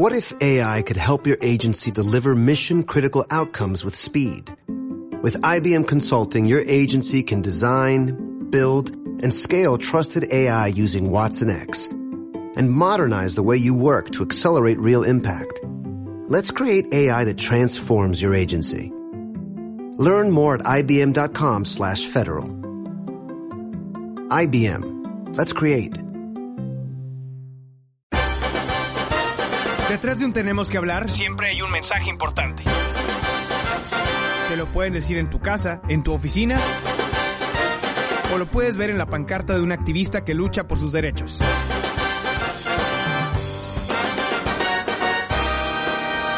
What if AI could help your agency deliver mission critical outcomes with speed? With IBM Consulting, your agency can design, build, and scale trusted AI using Watson X and modernize the way you work to accelerate real impact. Let's create AI that transforms your agency. Learn more at ibm.com slash federal. IBM. Let's create. Detrás de un tenemos que hablar, siempre hay un mensaje importante. Te lo pueden decir en tu casa, en tu oficina, o lo puedes ver en la pancarta de un activista que lucha por sus derechos.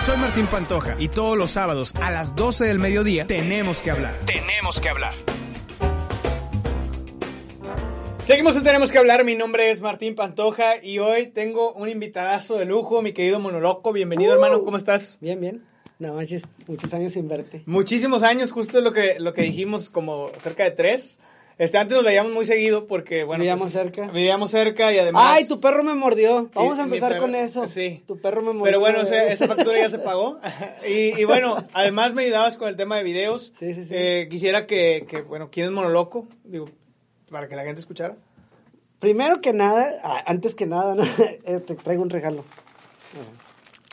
Soy Martín Pantoja y todos los sábados a las 12 del mediodía tenemos que hablar. Tenemos que hablar. Seguimos en Tenemos que hablar, mi nombre es Martín Pantoja y hoy tengo un invitadazo de lujo, mi querido Monoloco. Bienvenido, hermano, ¿cómo estás? Bien, bien. No manches, muchos años sin verte. Muchísimos años, justo lo que, lo que dijimos, como cerca de tres. Este, antes nos veíamos muy seguido porque, bueno. Vivíamos pues, cerca. Vivíamos cerca y además. ¡Ay, tu perro me mordió! Vamos a empezar perro- con eso. sí. Tu perro me mordió. Pero bueno, esa, esa factura ya se pagó. y, y bueno, además me ayudabas con el tema de videos. Sí, sí, sí. Eh, quisiera que, que, bueno, ¿quién es Monoloco? Digo, para que la gente escuchara. Primero que nada, antes que nada, ¿no? Eh, te traigo un regalo.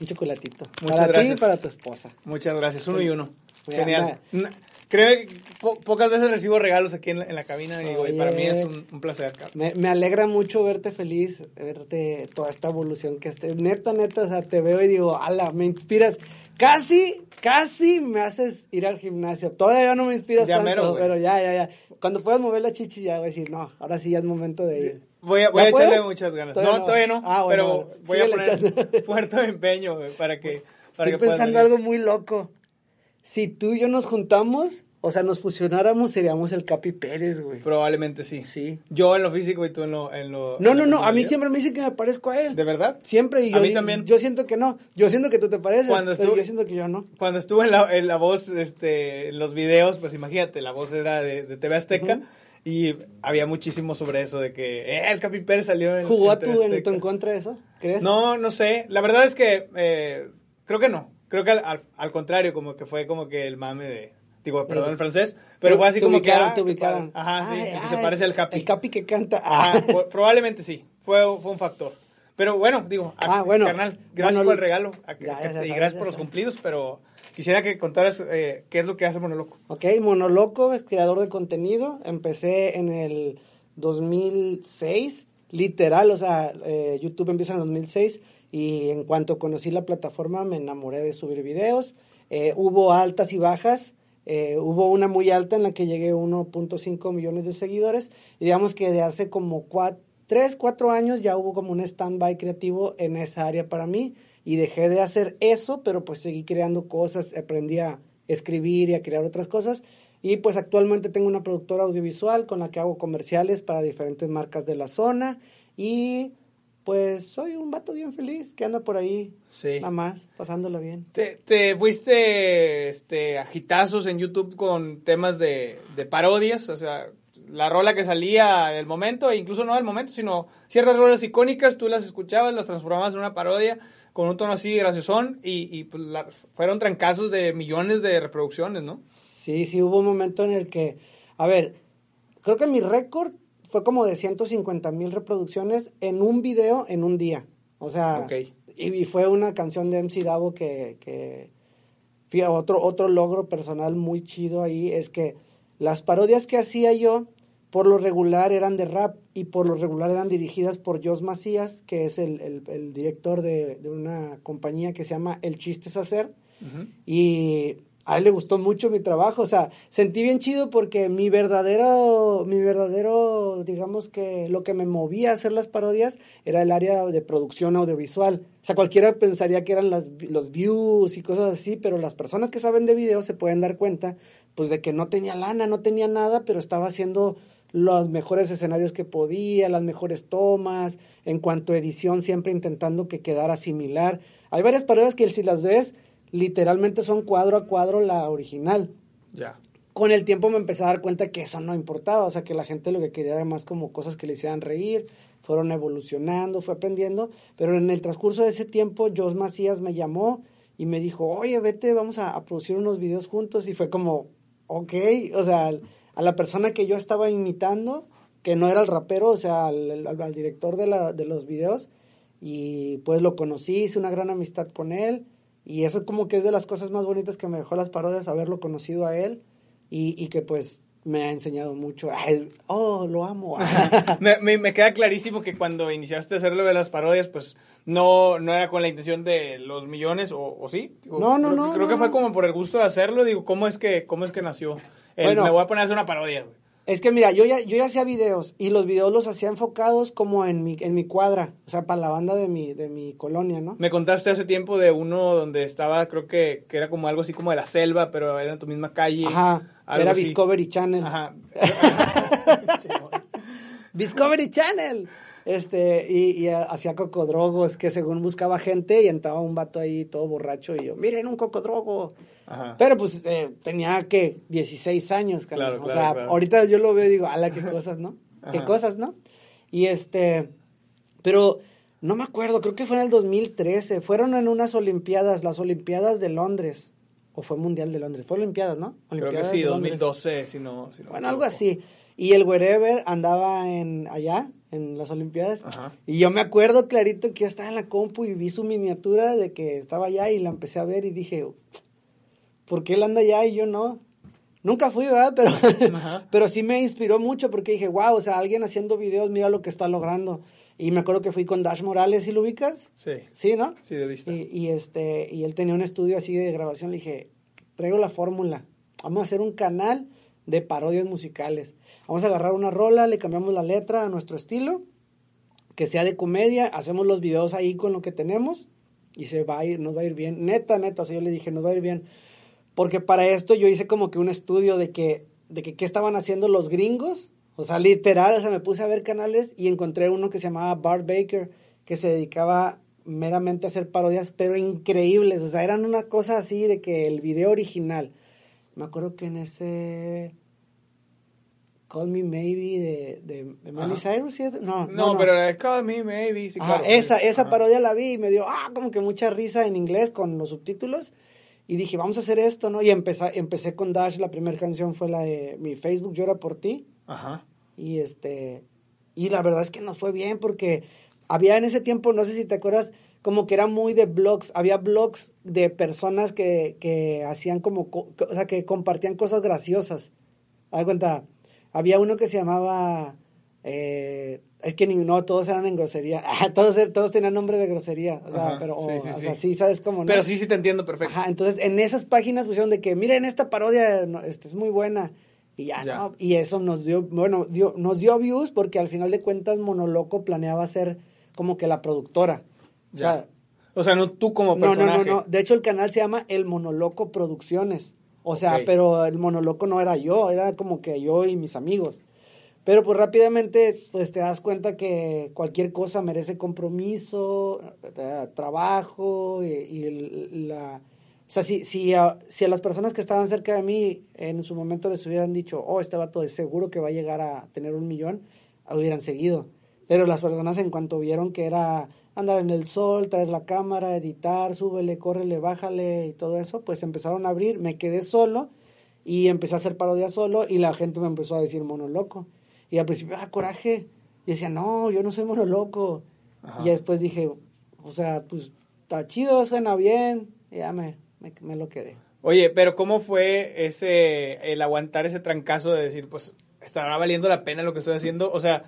Un chocolatito. Muchas para ti gracias. y para tu esposa. Muchas gracias, uno y uno. Voy a- Genial. Creo que po- pocas veces recibo regalos aquí en la, en la cabina y, para mí es un, un placer. Me, me alegra mucho verte feliz, verte toda esta evolución que esté. Neta, neta, o sea, te veo y digo, ala, me inspiras. Casi, casi me haces ir al gimnasio. Todavía no me inspiras Ya tanto, mero, pero ya, ya, ya. Cuando puedas mover la chichi ya voy a decir, no, ahora sí ya es momento de ir. Voy a, voy ¿Ya a echarle muchas ganas. Todavía no, no. todavía no, Ah, bueno, pero voy a poner fuerte empeño güey, para que, para Estoy que pensando algo muy loco. Si tú y yo nos juntamos, o sea, nos fusionáramos, seríamos el Capi Pérez, güey. Probablemente sí. Sí. Yo en lo físico y tú en lo... En lo No, en no, no, a mí siempre me dicen que me parezco a él. ¿De verdad? Siempre, y A yo, mí también. yo siento que no. Yo siento que tú te pareces, Cuando estuve- yo siento que yo no. Cuando estuve en la, en la voz, este, en los videos, pues imagínate, la voz era de, de TV Azteca y había muchísimo sobre eso de que eh, el Capi Pérez salió en ¿Jugó a TV en, tu en contra de eso? ¿Crees? No, no sé. La verdad es que eh, creo que no. Creo que al, al, al contrario, como que fue como que el mame de... Digo, perdón el francés, pero fue así te como ubicaron, que... te ah, qué ubicaron. Ajá, sí, Ay, el que se parece al Capi. El Capi que canta. Ah. probablemente sí. Fue, fue un factor. Pero bueno, digo, a- Ah, bueno. carnal, gracias Bueno, por el regalo a- ya, a- ya y gracias por los cumplidos, pero quisiera que contaras eh, qué es lo que hace Monoloco. Ok, Monoloco, es creador de contenido. Empecé en el 2006, literal, o sea, eh, YouTube empieza en el 2006 y en cuanto conocí la plataforma me enamoré de subir videos. Eh, hubo altas y bajas. Eh, hubo una muy alta en la que llegué a 1.5 millones de seguidores. Y digamos que de hace como 3, 4 años ya hubo como un stand-by creativo en esa área para mí. Y dejé de hacer eso, pero pues seguí creando cosas, aprendí a escribir y a crear otras cosas. Y pues actualmente tengo una productora audiovisual con la que hago comerciales para diferentes marcas de la zona. Y pues soy un vato bien feliz que anda por ahí, Sí. nada más, pasándola bien. Te, te fuiste este, a hitazos en YouTube con temas de, de parodias, o sea, la rola que salía del momento, e incluso no del momento, sino ciertas rolas icónicas, tú las escuchabas, las transformabas en una parodia con un tono así graciosón y, y pues, la- fueron trancazos de millones de reproducciones, ¿no? Sí, sí, hubo un momento en el que, a ver, creo que mi récord fue como de 150 mil reproducciones en un video en un día. O sea, y, y fue una canción de MC Davo que, que otro, otro logro personal muy chido ahí es que las parodias que hacía yo, por lo regular eran de rap y por lo regular eran dirigidas por Jos Macías, que es el, el- el director de, de una compañía que se llama El Chiste es Hacer. Y a él le gustó mucho mi trabajo, o sea, sentí bien chido porque mi verdadero, mi verdadero, digamos que lo que me movía a hacer las parodias era el área de producción audiovisual. O sea, cualquiera pensaría que eran las, los views y cosas así, pero las personas que saben de video se pueden dar cuenta, pues, de que no tenía lana, no tenía nada, pero estaba haciendo los mejores escenarios que podía, las mejores tomas, en cuanto a edición, siempre intentando que quedara similar. Hay varias parodias que si las ves, literalmente son cuadro a cuadro la original. Ya. Con el tiempo me empecé a dar cuenta que eso no importaba, o sea, que la gente lo que quería era más como cosas que le hicieran reír. fueron evolucionando, fue aprendiendo, pero en el transcurso de ese tiempo, Jos Macías me llamó y me dijo, oye, vete, vamos a, a producir unos videos juntos, y fue como, ok, o sea, a la persona que yo estaba imitando, que no era el rapero, o sea, al, al- al director de, la, de los videos, y pues lo conocí, hice una gran amistad con él, y eso como que es de las cosas más bonitas que me dejó las parodias, haberlo conocido a él, y, y que pues me ha enseñado mucho. Ay, oh, lo amo. me, me, me queda clarísimo que cuando iniciaste a hacerlo de las parodias, pues no, no era con la intención de los millones, o, o sí. Digo, No, no, creo, no, Creo no, que fue como por el gusto de hacerlo. Digo, ¿cómo es que, cómo es que nació? El, Bueno. me voy a poner a hacer una parodia, güey. Es que mira, yo ya, yo ya hacía videos y los videos los hacía enfocados como en mi, en mi cuadra, o sea, para la banda de mi, de mi colonia, ¿no? Me contaste hace tiempo de uno donde estaba, creo que, que era como algo así como de la selva, pero era en tu misma calle. Ajá, algo era así. Discovery Channel. Ajá. Discovery Channel. Este, y, y hacía cocodrogos que según buscaba gente y entraba un vato ahí todo borracho y yo, miren un cocodrogo. Ajá. Pero pues eh, tenía que 16 años. Claro, o claro, sea, claro. ahorita yo lo veo y digo, ala, qué cosas, ¿no? Qué cosas, ¿no? Y este, pero no me acuerdo, creo que fue en el 2013, fueron en unas Olimpiadas, las Olimpiadas de Londres, o fue Mundial de Londres, fue Olimpiadas, ¿no? Creo que Olimpiadas sí, de Londres. 2012, si no. si no Bueno, algo así. Y el wherever andaba en allá, en las Olimpiadas. Ajá. Y yo me acuerdo clarito que yo estaba en la compu y vi su miniatura de que estaba allá y la empecé a ver y dije, ¿por qué él anda allá y yo no? Nunca fui, ¿verdad? Pero, Ajá. pero sí me inspiró mucho porque dije, wow, o sea, alguien haciendo videos, mira lo que está logrando. Y me acuerdo que fui con Dash Morales, ¿y lo ubicas? Sí. Sí, ¿no? Sí, de vista. Y, y, este, y él tenía un estudio así de grabación. Le dije, traigo la fórmula. Vamos a hacer un canal de parodias musicales. Vamos a agarrar una rola, le cambiamos la letra a nuestro estilo, que sea de comedia, hacemos los videos ahí con lo que tenemos y se va a ir, nos va a ir bien. Neta, neta, o sea, yo le dije, nos va a ir bien. Porque para esto yo hice como que un estudio de que, de que qué estaban haciendo los gringos. O sea, literal, o sea, me puse a ver canales y encontré uno que se llamaba Bart Baker, que se dedicaba meramente a hacer parodias, pero increíbles. O sea, eran una cosa así de que el video original. Me acuerdo que en ese Call Me Maybe de, de, de Miley. Cyrus, ¿sí es? No, No, pero la de Call Me Maybe, sí, Ajá, claro. esa, esa Ajá. parodia la vi y me dio, ah, como que mucha risa en inglés con los subtítulos. Y dije, vamos a hacer esto, ¿no? Y empecé, empecé con Dash, la primera canción fue la de Mi Facebook llora por ti. Ajá. Y este, y la verdad es que nos fue bien porque había en ese tiempo, no sé si te acuerdas, como que era muy de blogs, había blogs de personas que, que hacían como, co- o sea, que compartían cosas graciosas. Haz cuenta, había uno que se llamaba, eh, es que ni, no, todos eran en grosería, todos, todos tenían nombre de grosería, o sea, Ajá, pero, sí, o, sí, o sí. sea, sí, ¿sabes cómo? no? Pero sí, sí te entiendo perfecto. Ajá, entonces en esas páginas pusieron de que miren esta parodia, no, este, es muy buena. Y ya, Ya. ¿no? Y eso nos dio, bueno, dio, nos dio views porque al final de cuentas Monoloco planeaba ser como que la productora. O sea, O sea, no tú como no, no, personaje. no, no. De hecho el canal se llama El Monoloco Producciones. O sea, pero el Monoloco no era yo, era como que yo y mis amigos. Pero pues rápidamente pues te das cuenta que cualquier cosa merece compromiso, eh, trabajo y, y la... O sea, si, si, a, si a las personas que estaban cerca de mí en su momento les hubieran dicho, oh, este vato es seguro que va a llegar a tener un millón, hubieran seguido. Pero las personas en cuanto vieron que era andar en el sol, traer la cámara, editar, súbele, córrele, bájale y todo eso, pues empezaron a abrir, me quedé solo y empecé a hacer parodia solo y la gente me empezó a decir mono loco. Y al principio, ah, coraje. Y decía, no, yo no soy mono loco. Ajá. Y después dije, o sea, pues está chido, suena bien. Y ya me, me, me lo quedé. Oye, pero ¿cómo fue ese, el aguantar ese trancazo de decir, pues, estará valiendo la pena lo que estoy haciendo? O sea,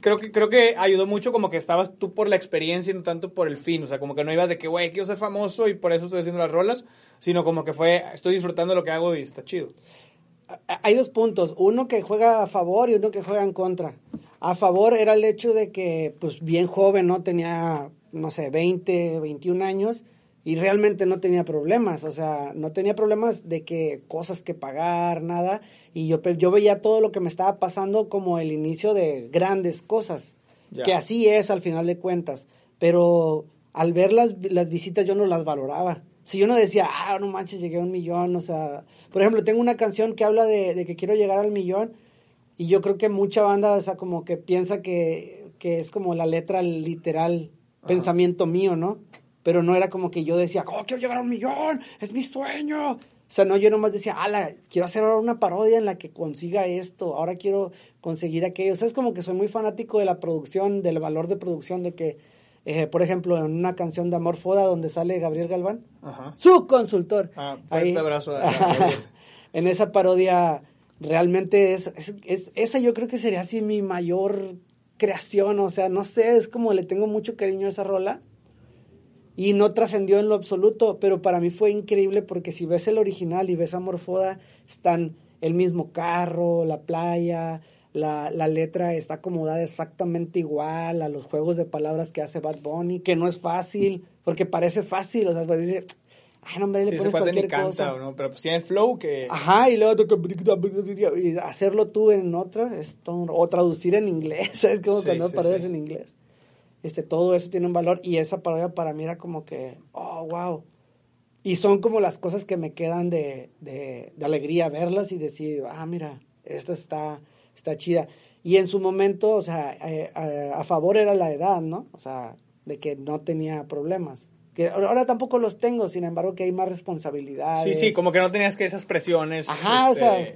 creo que, creo que ayudó mucho como que estabas tú por la experiencia y no tanto por el fin. O sea, como que no ibas de que, güey, quiero ser famoso y por eso estoy haciendo las rolas, sino como que fue, estoy disfrutando lo que hago y está chido. Hay dos puntos, uno que juega a favor y uno que juega en contra. A favor era el hecho de que, pues bien joven, ¿no? Tenía, no sé, 20, 21 años y realmente no tenía problemas, o sea, no tenía problemas de que cosas que pagar, nada. Y yo, yo veía todo lo que me estaba pasando como el inicio de grandes cosas, que así es al final de cuentas. Pero al ver las, las visitas yo no las valoraba. Si yo no decía, ah, no manches, llegué a un millón, o sea, por ejemplo, tengo una canción que habla de, de que quiero llegar al millón y yo creo que mucha banda, o sea, como que piensa que, que es como la letra literal, pensamiento mío, ¿no? Pero no era como que yo decía, oh, quiero llegar a un millón, es mi sueño. O sea, no, yo nomás decía, ala, quiero hacer ahora una parodia en la que consiga esto, ahora quiero conseguir aquello. O sea, es como que soy muy fanático de la producción, del valor de producción, de que, eh, por ejemplo, en una canción de Amor Foda donde sale Gabriel Galván, Ajá. su consultor. Ah, fuerte Ahí- abrazo a- a Gabriel. en esa parodia realmente es, es, es- esa yo creo que sería así mi mayor creación, o sea, no sé, es como le tengo mucho cariño a esa rola y no trascendió en lo absoluto, pero para mí fue increíble porque si ves el original y ves a Morfoda, están el mismo carro, la playa, la, la letra está acomodada exactamente igual a los juegos de palabras que hace Bad Bunny, que no es fácil, porque parece fácil, o sea, pues dice, ay, no, hombre, le Sí, pones cuate ni cualquier cosa. canta, ¿no? Pero pues tiene el flow que... Ajá, y luego y hacerlo tú en otra, es todo o traducir en inglés, ¿sabes? Como Sí, cuando sí, sí. en inglés. Este, todo eso tiene un valor y esa parodia para mí era como que, oh, wow. Y son como las cosas que me quedan de, de, de alegría verlas y decir, ah, mira, esta está, está chida. Y en su momento, o sea, eh, a, a favor era la edad, ¿no? O sea, de que no tenía problemas. Que ahora tampoco los tengo, sin embargo, que hay más Sí, responsabilidades. sí, como que no tenías que esas presiones. Ajá, este, o sea,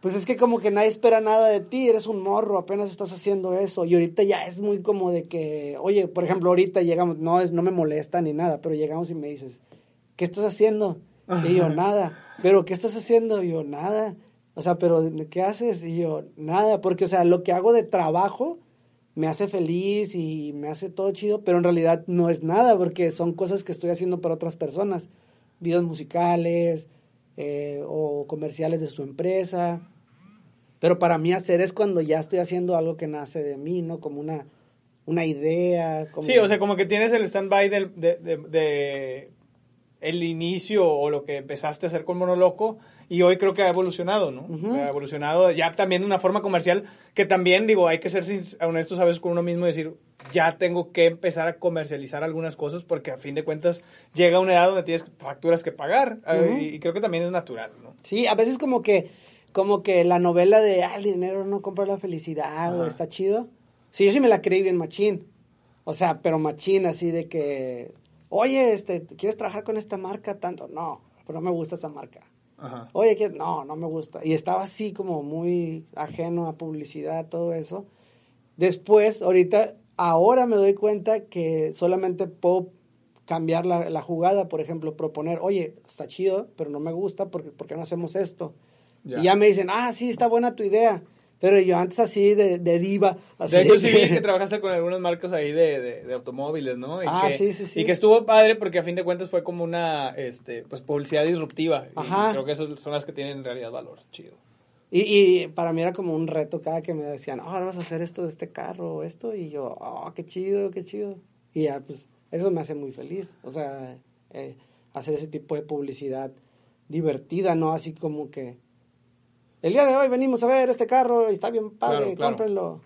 pues es que como que nadie espera nada de ti, eres un morro, apenas estás haciendo eso. Y ahorita ya es muy como de que, oye, por ejemplo, ahorita llegamos, no, es, no me molesta ni nada, pero llegamos y me dices, ¿qué estás haciendo? Y yo, nada. ¿Pero qué estás haciendo? Y yo, nada. O sea, ¿pero qué haces? Y yo, nada. Porque, o sea, lo que hago de trabajo me hace feliz y me hace todo chido, pero en realidad no es nada, porque son cosas que estoy haciendo para otras personas. Videos musicales eh, o comerciales de su empresa. Pero para mí hacer es cuando ya estoy haciendo algo que nace de mí, ¿no? Como una, una idea. Como... Sí, o sea, como que tienes el stand-by del- de, de- de el inicio o lo que empezaste a hacer con Monoloco y hoy creo que ha evolucionado, ¿no? Ha evolucionado ya también de una forma comercial que también, digo, hay que ser honestos a veces con uno mismo y decir, ya tengo que empezar a comercializar algunas cosas porque a fin de cuentas llega una edad donde tienes facturas que pagar Ujú. y, y creo que también es natural, ¿no? Sí, a veces como que, como que la novela de, ah, el dinero no compra la felicidad, o Ajá. está chido. Sí, yo sí me la creí bien machín. O sea, pero machín así de que, oye, este, ¿quieres trabajar con esta marca tanto? No, pero no me gusta esa marca. Ajá. Oye, que no, no me gusta. Y estaba así como muy ajeno a publicidad, todo eso. Después, ahorita, ahora me doy cuenta que solamente puedo cambiar la, la jugada, por ejemplo, proponer, oye, está chido, pero no me gusta, porque ¿por qué no hacemos esto? Ya. Y ya me dicen, ah, sí, está buena tu idea. Pero yo antes así de, de diva. Así De hecho, sí que- vi que trabajaste con algunas marcas ahí de, de, de automóviles, ¿no? Y Ah, que, sí, sí, sí. Y que estuvo padre porque a fin de cuentas fue como una este, pues, publicidad disruptiva. Y Ajá. creo que esas son las que tienen en realidad valor. Chido. Y, y para mí era como un reto cada que me decían, "Ah, ahora vas a hacer esto de este carro o esto. Y yo, oh, qué chido, qué chido. Y ya, pues, eso me hace muy feliz. O sea, eh, hacer ese tipo de publicidad divertida, ¿no? Así como que, el día de hoy venimos a ver este carro y está bien padre, Claro, claro. cómprenlo.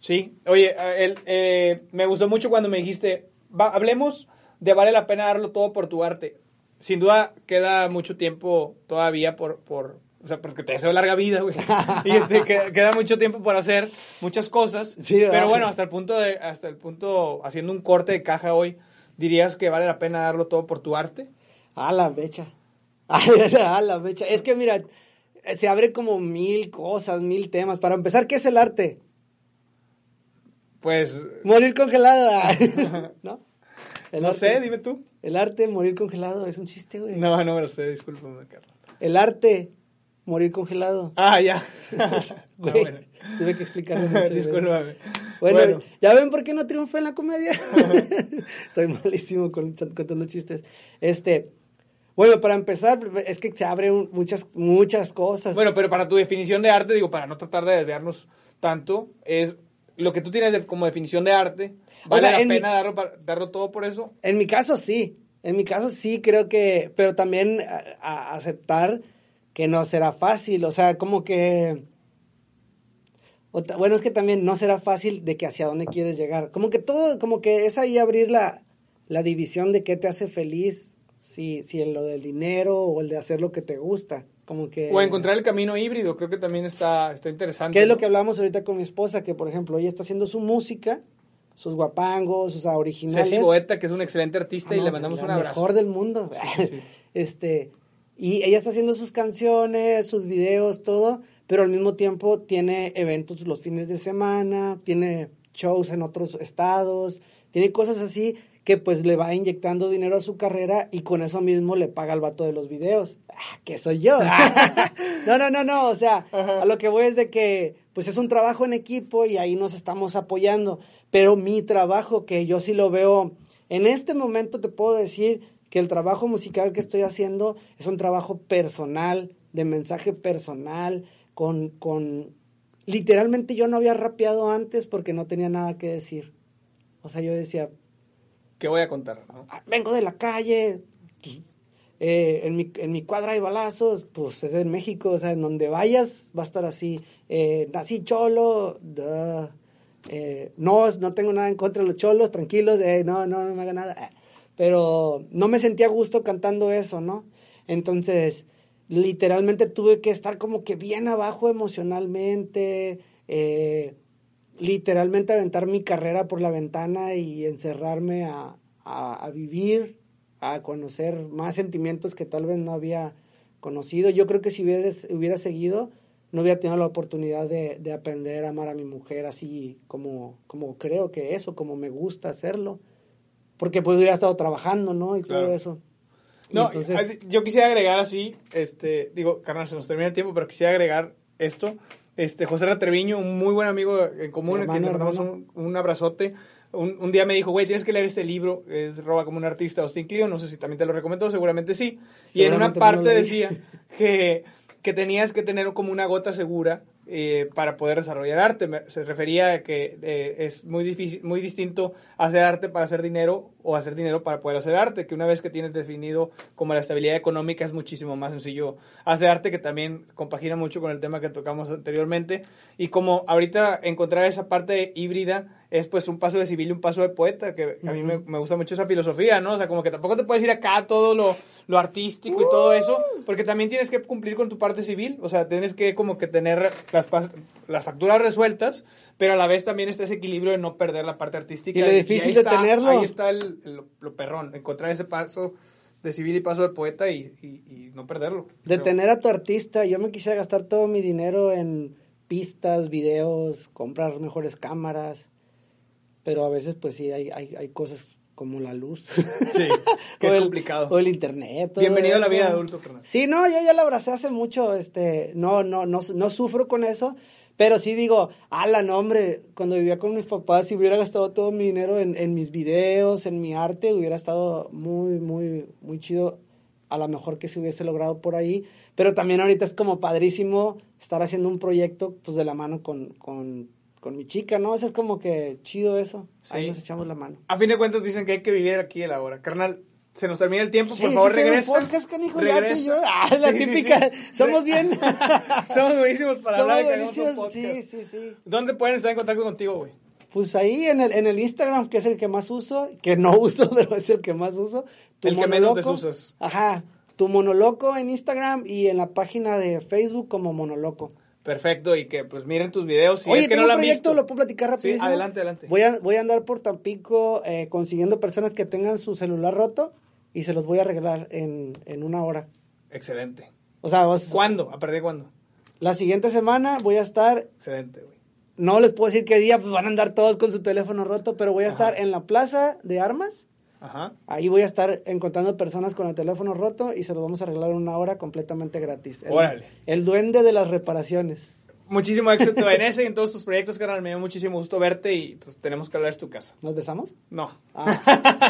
Sí. Oye, eh, el, eh, me gustó mucho cuando me dijiste, va, hablemos de vale la pena darlo todo por tu arte. Sin duda queda mucho tiempo todavía por... por o sea, porque te deseo larga vida, güey. Y este, que- queda mucho tiempo por hacer muchas cosas. Sí, pero bueno, hasta el punto de, hasta el punto, haciendo un corte de caja hoy, ¿dirías que vale la pena darlo todo por tu arte? A la mecha. A la mecha. Es que mira, se abre como mil cosas, mil temas. Para empezar, ¿qué es el arte? Pues, Morir congelado. ¿No? El no arte- sé, dime tú. El arte, morir congelado, es un chiste, güey. No, no me lo sé, discúlpame, Carlos. El arte, morir congelado. Ah, ya. Ah, Güey, bueno. tuve que explicarlo mucho. Discúlpame. Bueno, ¿ya ven por qué no triunfé en la comedia? Soy malísimo con- contando chistes. Este, bueno, para empezar, es que se abren muchas, muchas cosas. Bueno, pero para tu definición de arte, digo, para no tratar de desviarnos tanto, es lo que tú tienes de- como definición de arte. O ¿Vale sea, la mi- pena darlo, darlo todo por eso? En mi caso sí, en mi caso sí creo que, pero también a- a aceptar que no será fácil, o sea, como que, o bueno, es que también no será fácil de que hacia dónde quieres llegar, como que todo, como que es ahí abrir la, la división de qué te hace feliz, si, si en lo del dinero o el de hacer lo que te gusta, como que... O encontrar el camino híbrido, creo que también está, está interesante. ¿Qué es lo que hablamos ahorita con mi esposa? Que, por ejemplo, ella está haciendo su música sus guapangos, sus originales. Ceci Boeta, que es un excelente artista y Ah, le no, mandamos un abrazo. mejor del mundo. sí. este, y ella está haciendo sus canciones, sus videos, todo, pero al mismo tiempo tiene eventos los fines de semana, tiene shows en otros estados, tiene cosas así que pues le va inyectando dinero a su carrera y con eso mismo le paga al vato de los videos. Ah, que soy yo. no, no, no, no, o sea, Ajá. a lo que voy es de que pues es un trabajo en equipo y ahí nos estamos apoyando, pero mi trabajo que yo sí lo veo en este momento te puedo decir que el trabajo musical que estoy haciendo es un trabajo personal, de mensaje personal, con, con... Literalmente yo no había rapeado antes porque no tenía nada que decir. O sea, yo decía, ¿Qué voy a contar? no? "Ah, vengo de la calle, pues, eh, en, mi, en mi cuadra hay balazos, pues es en México, o sea, en donde vayas va a estar así. Eh, nací cholo. Eh, no, no tengo nada en contra de los cholos, tranquilos, eh, no, no, no me haga nada. Eh, Pero no me sentía a gusto cantando eso, ¿no? Entonces, literalmente tuve que estar como que bien abajo emocionalmente, eh, literalmente aventar mi carrera por la ventana y encerrarme a, a- a vivir, a conocer más sentimientos que tal vez no había conocido. Yo creo que si hubiera, hubiera seguido, no hubiera tenido la oportunidad de, de aprender a amar a mi mujer así como, como creo que eso, como me gusta hacerlo. Porque pues hubiera estado trabajando, ¿no? Y Claro. todo eso. No, entonces, yo quisiera agregar así, este, digo, carnal, se nos termina el tiempo, pero quisiera agregar esto. Este, José Ra Treviño, un muy buen amigo en común, a quien le Hermano, mandamos hermano. un, un abrazote. Un, un día me dijo, güey, tienes que leer este libro, es Roba como un artista, Austin Clio, no sé si también te lo recomendó, seguramente sí. Y en una no parte decía que, que tenías que tener como una gota segura eh, para poder desarrollar arte. Se refería a que eh, es muy difícil, muy distinto hacer arte para hacer dinero o hacer dinero para poder hacer arte, que una vez que tienes definido como la estabilidad económica es muchísimo más sencillo hacer arte, que también compagina mucho con el tema que tocamos anteriormente. Y como ahorita encontrar esa parte híbrida es pues un paso de civil y un paso de poeta, que a mí me, me gusta mucho esa filosofía, ¿no? O sea, como que tampoco te puedes ir acá todo lo, lo artístico y todo eso, porque también tienes que cumplir con tu parte civil, o sea, tienes que como que tener las, facturas resueltas, pero a la vez también está ese equilibrio de no perder la parte artística. Y lo ahí difícil de está- tenerlo. Ahí está el, el- lo perrón, encontrar ese paso de civil y paso de poeta y, y- y no perderlo. de tener a tu artista, yo me quisiera gastar todo mi dinero en pistas, videos, comprar mejores cámaras, pero a veces pues sí hay, hay, hay cosas como la luz. Sí, que o es el- complicado. O el internet. Bienvenido a la vida de adulto, carnal. Sí, no, yo ya la abracé hace mucho, este, no, no, no, no sufro con eso, pero sí digo, ala, no, hombre, cuando vivía con mis papás, si hubiera gastado todo mi dinero en, en mis videos, en mi arte, hubiera estado muy, muy, muy chido, a lo mejor que se hubiese logrado por ahí, pero también ahorita es como padrísimo estar haciendo un proyecto, pues, de la mano con, con, con mi chica, ¿no? Eso es como que chido eso, ahí nos echamos la mano. A fin de cuentas dicen que hay que vivir aquí y el ahora. Carnal, se nos termina el tiempo, por Sí, favor regresa. podcast, canijo, ya tú y Regresa. yo. Ah, la Sí, típica. Somos bien. Somos buenísimos para Somos hablar buenísimos. podcast. Sí, sí, sí. ¿Dónde pueden estar en contacto contigo, güey? Pues ahí en el, en el Instagram, que es el que más uso, que no uso, pero es el que más uso. El que menos Monoloco. desusas. Ajá. Tu monoloco en Instagram y en la página de Facebook como monoloco. Perfecto, y que pues miren tus videos. Si Oye, es que tengo no un proyecto, visto. lo puedo platicar Sí, rapidísimo. adelante, adelante. Voy a, voy a andar por Tampico eh, consiguiendo personas que tengan su celular roto y se los voy a arreglar en, en una hora. Excelente. O sea, ¿Cuándo? ¿A partir de cuándo? la siguiente semana voy a estar Excelente, güey. No les puedo decir qué día, pues van a andar todos con su teléfono roto, pero voy a Ajá. estar en la plaza de armas. Ajá. Ahí voy a estar encontrando personas con el teléfono roto y se los vamos a arreglar en una hora completamente gratis. El, Órale. El duende de las reparaciones. Muchísimo éxito en ese y en todos tus proyectos, carnal. Me dio muchísimo gusto verte y pues tenemos que hablar de tu casa. ¿Nos besamos? No. Ah.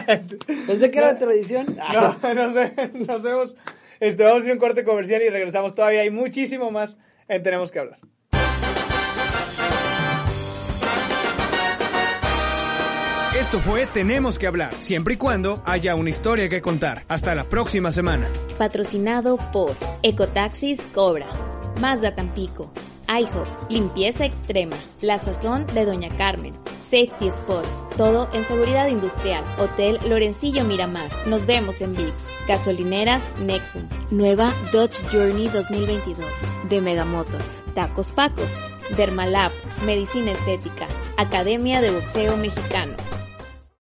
Pensé que era tradición. Ah. No, nos, ve- nos vemos. Este, vamos a un corte comercial y regresamos. Todavía hay muchísimo más en Tenemos que hablar. Esto fue Tenemos que hablar, siempre y cuando haya una historia que contar. Hasta la próxima semana. Patrocinado por Ecotaxis Cobra, Mazda Tampico, IHOP, Limpieza Extrema, La Sazón de Doña Carmen, Safety Spot, todo en seguridad industrial, Hotel Lorencillo Miramar. Nos vemos en VIPS. Gasolineras Nexum, nueva Dodge Journey 2022 de Megamotos, Tacos Pacos, Dermalab, Medicina Estética, Academia de Boxeo Mexicano,